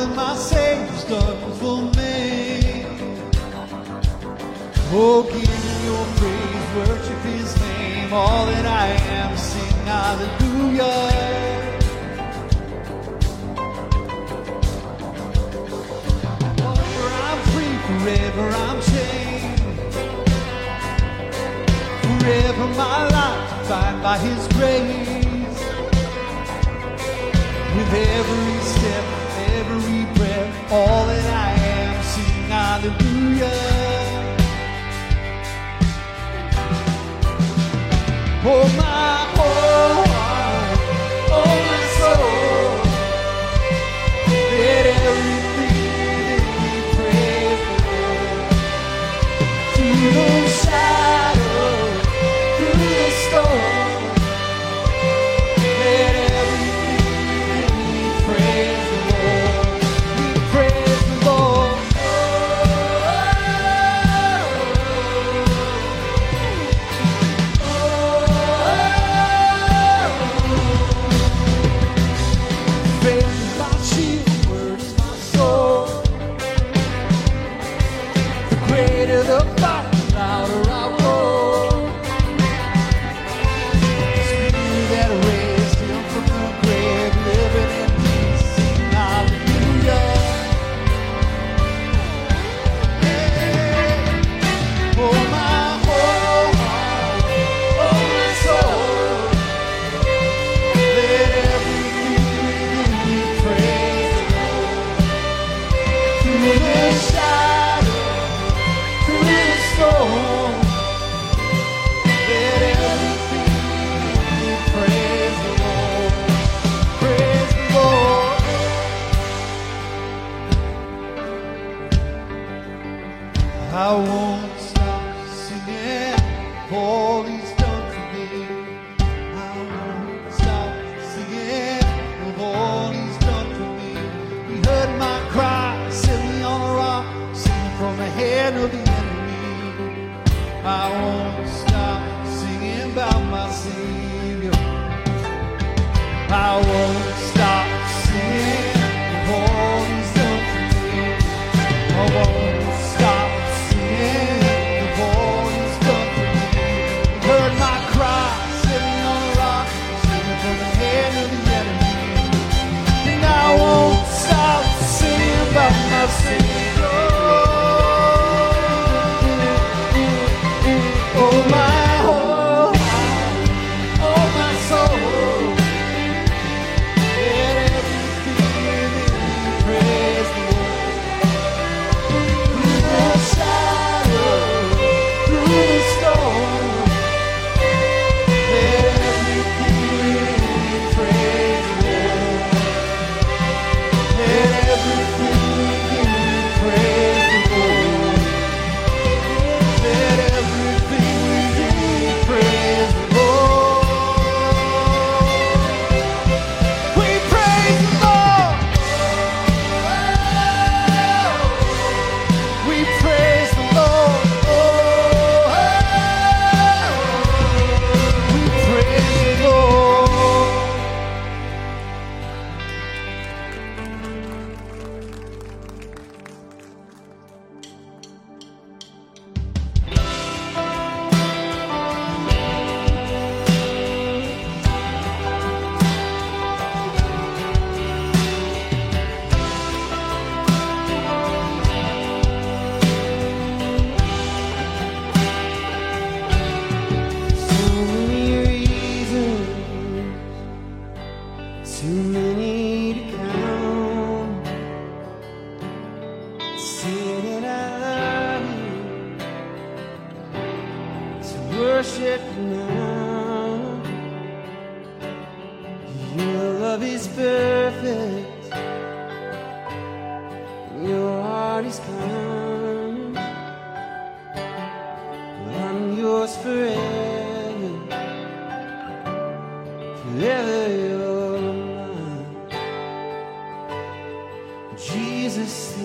that my Savior's done for me. Oh, give him your praise, worship his name. All that I am, sing hallelujah. Forever I'm free, forever I'm chained. Forever my life defined by his grace. With every step Jesus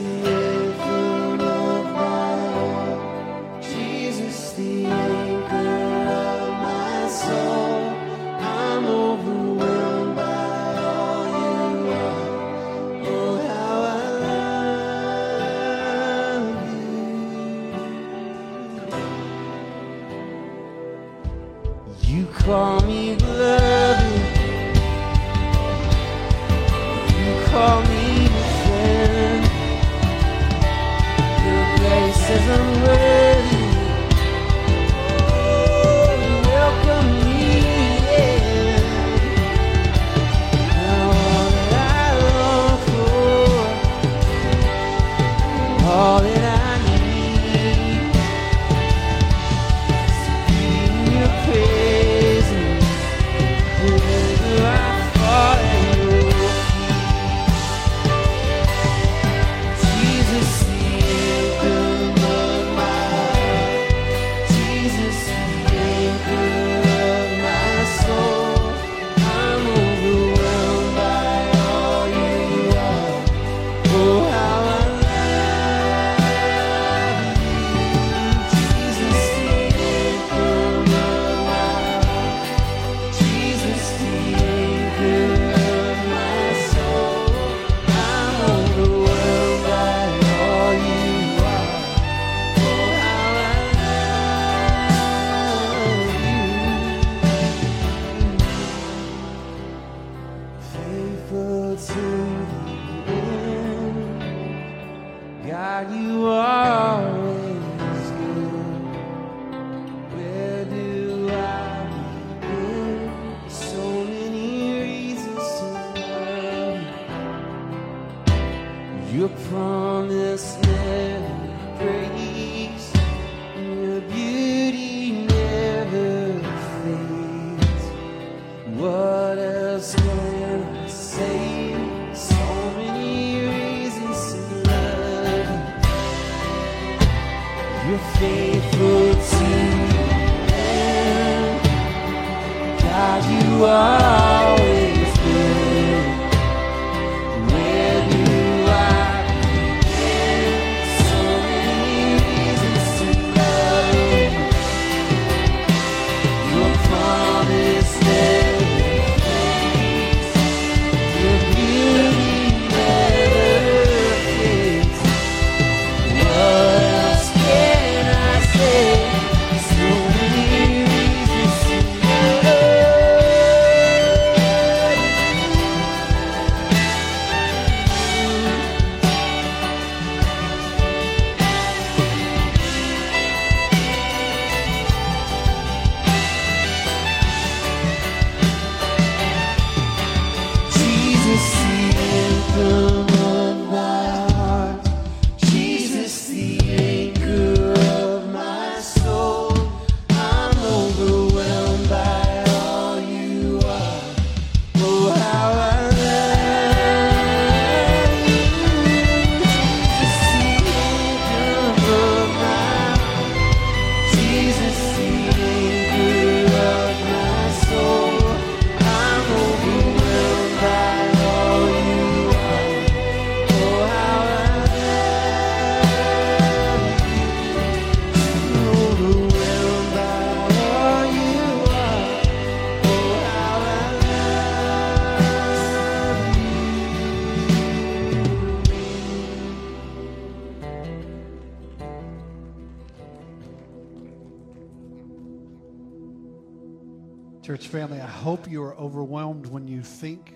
overwhelmed when you think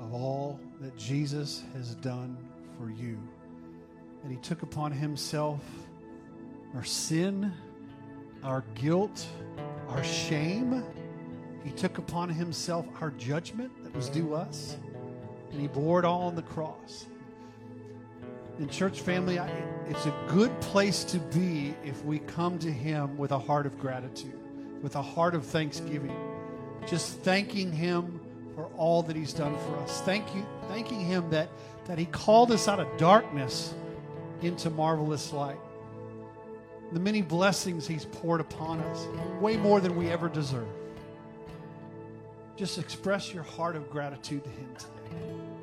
of all that Jesus has done for you. That he took upon himself our sin, our guilt, our shame. He took upon himself our judgment that was due us, and he bore it all on the cross. In church family, I, it's a good place to be if we come to him with a heart of gratitude, with a heart of thanksgiving just thanking him for all that he's done for us. Thank you, thanking him that, that he called us out of darkness into marvelous light. The many blessings he's poured upon us, way more than we ever deserve. Just express your heart of gratitude to him today.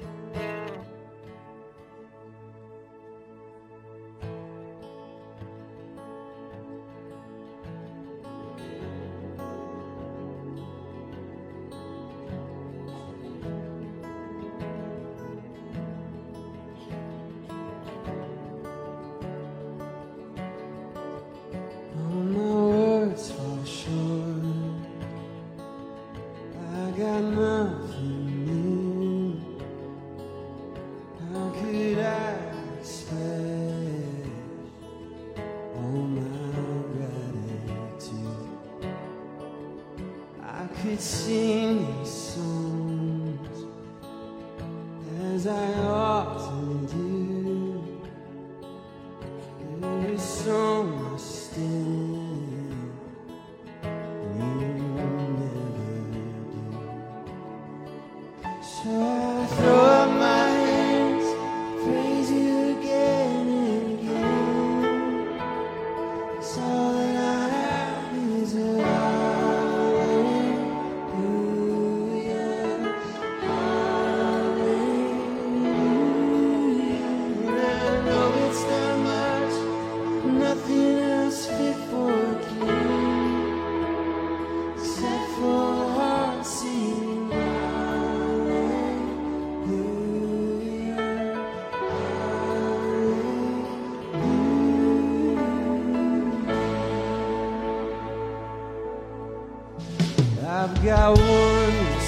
I was.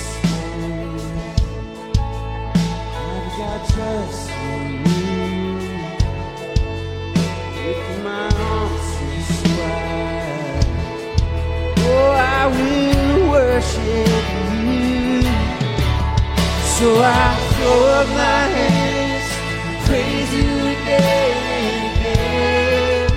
I've got trust in you with my arms wide. Oh, I will worship you. So I throw up my hands, praise you again and again.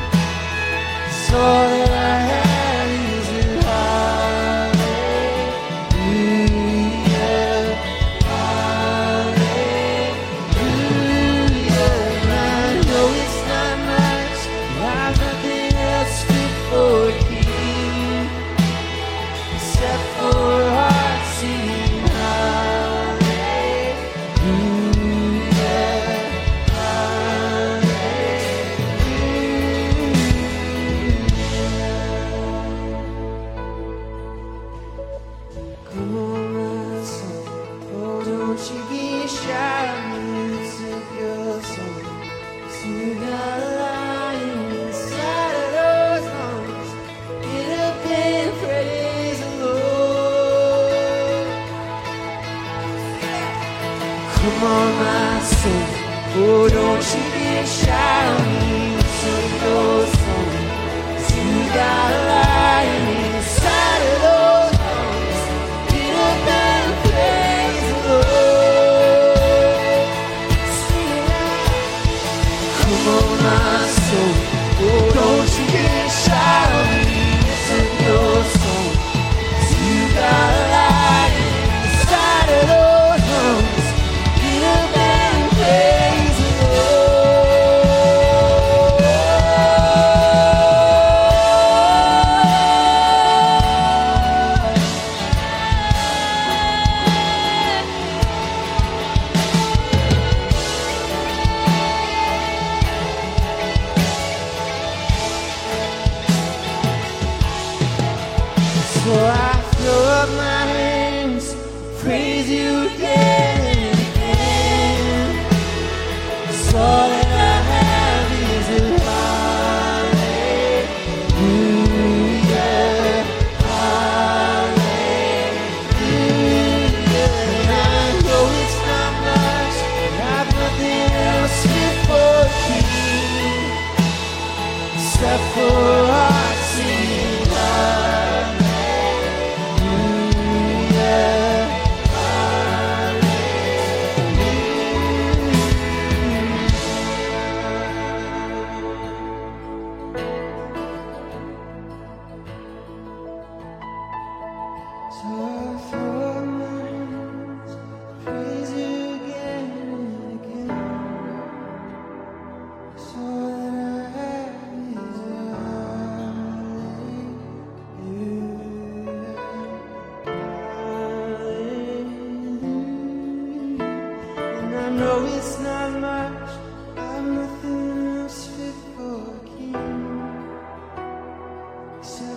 So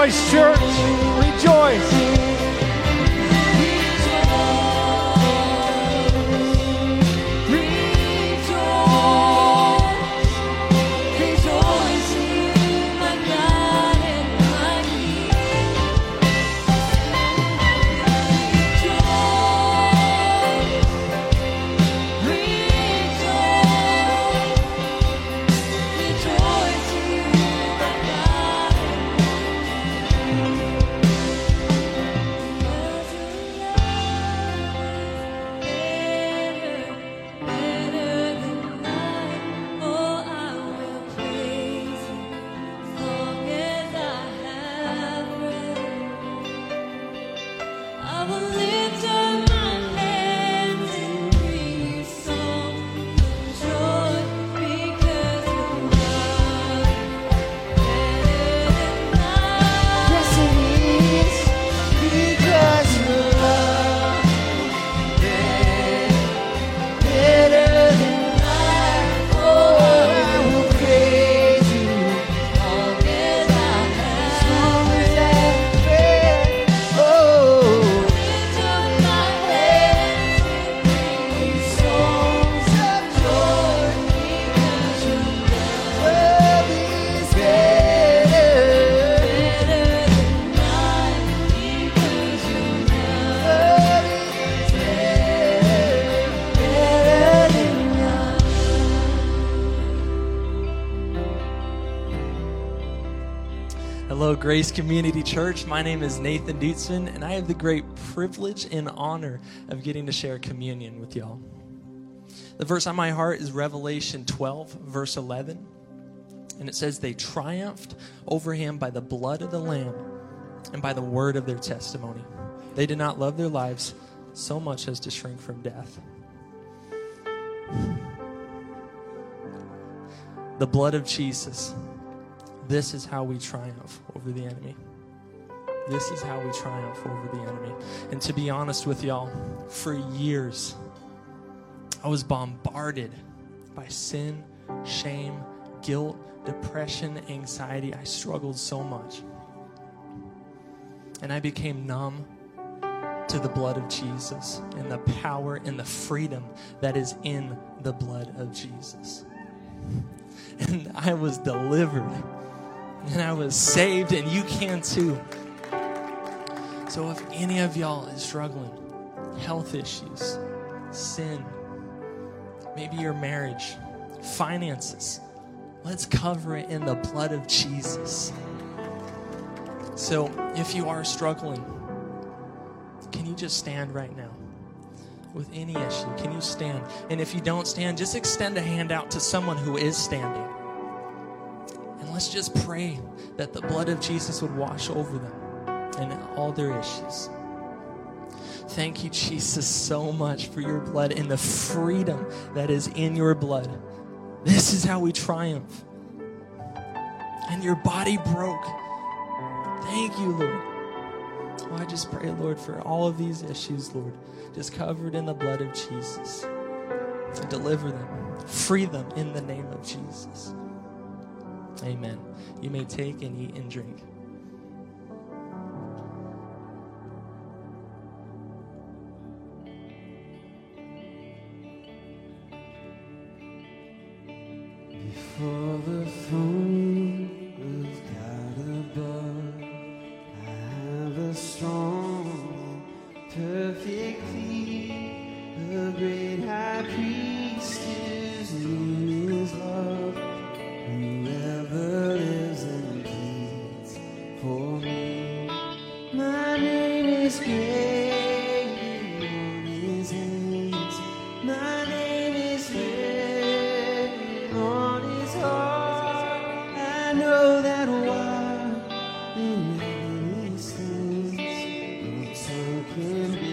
Rejoice, Grace Community Church. My name is Nathan Dutzman, and I have the great privilege and honor of getting to share communion with y'all. The verse on my heart is Revelation 12, verse 11. And it says, They triumphed over him by the blood of the Lamb and by the word of their testimony. They did not love their lives so much as to shrink from death. The blood of Jesus. This is how we triumph over the enemy. This is how we triumph over the enemy. And to be honest with y'all, for years, I was bombarded by sin, shame, guilt, depression, anxiety. I struggled so much. And I became numb to the blood of Jesus and the power and the freedom that is in the blood of Jesus. And I was delivered and I was saved, and you can too. So, if any of y'all is struggling, health issues, sin, maybe your marriage, finances, let's cover it in the blood of Jesus. So, if you are struggling, can you just stand right now? With any issue, can you stand? And if you don't stand, just extend a hand out to someone who is standing. Let's just pray that the blood of Jesus would wash over them and all their issues. Thank you, Jesus, so much for your blood and the freedom that is in your blood. This is how we triumph. And your body broke. Thank you, Lord. Oh, I just pray, Lord, for all of these issues, Lord, just covered in the blood of Jesus. Deliver them, free them in the name of Jesus. Amen. You may take and eat and drink. can be.